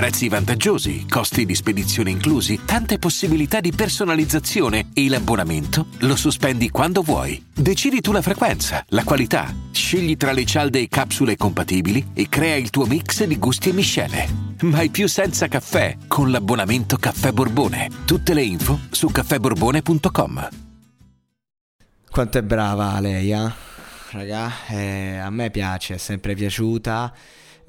Prezzi vantaggiosi, costi di spedizione inclusi, tante possibilità di personalizzazione e l'abbonamento lo sospendi quando vuoi. Decidi tu la frequenza, la qualità, scegli tra le cialde e capsule compatibili e crea il tuo mix di gusti e miscele. Mai più senza caffè con l'abbonamento Caffè Borbone. Tutte le info su caffèborbone.com. Quanto è brava lei, eh? raga, eh, a me piace, è sempre piaciuta.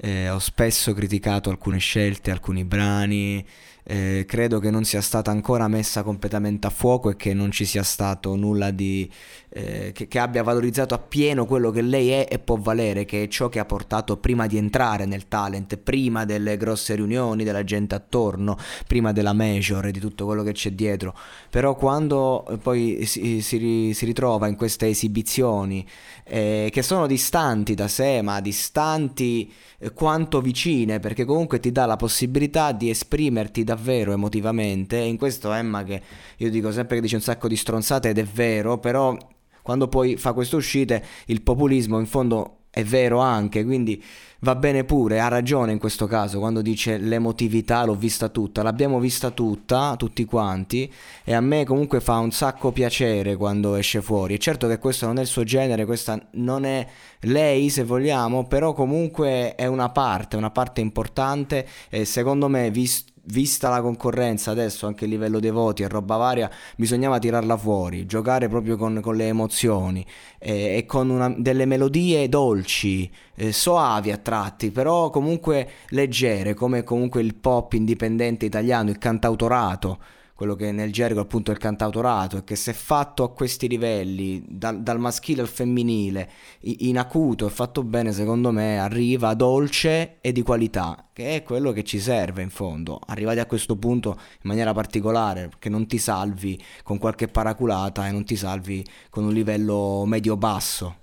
Eh, ho spesso criticato alcune scelte, alcuni brani, eh, credo che non sia stata ancora messa completamente a fuoco e che non ci sia stato nulla di eh, che, che, abbia valorizzato appieno quello che lei è e può valere, che è ciò che ha portato prima di entrare nel talent, prima delle grosse riunioni, della gente attorno, prima della major e di tutto quello che c'è dietro. Però quando poi si, si, si ritrova in queste esibizioni eh, che sono distanti da sé, ma distanti eh, quanto vicine, perché comunque ti dà la possibilità di esprimerti davvero emotivamente. E in questo Emma che io dico sempre che dice un sacco di stronzate ed è vero, però quando poi fa queste uscite il populismo in fondo è vero anche, quindi va bene pure, ha ragione in questo caso quando dice l'emotività l'ho vista tutta, l'abbiamo vista tutta, tutti quanti, e a me comunque fa un sacco piacere quando esce fuori. E certo che questo non è il suo genere, questa non è lei se vogliamo, però comunque è una parte, una parte importante e secondo me visto vista la concorrenza adesso anche a livello dei voti e roba varia, bisognava tirarla fuori, giocare proprio con, con le emozioni eh, e con una, delle melodie dolci, eh, soavi a tratti, però comunque leggere, come comunque il pop indipendente italiano, il cantautorato quello che nel gergo appunto è il cantautorato e che se fatto a questi livelli, dal, dal maschile al femminile, in acuto e fatto bene, secondo me arriva dolce e di qualità, che è quello che ci serve in fondo. Arrivati a questo punto in maniera particolare, che non ti salvi con qualche paraculata e non ti salvi con un livello medio-basso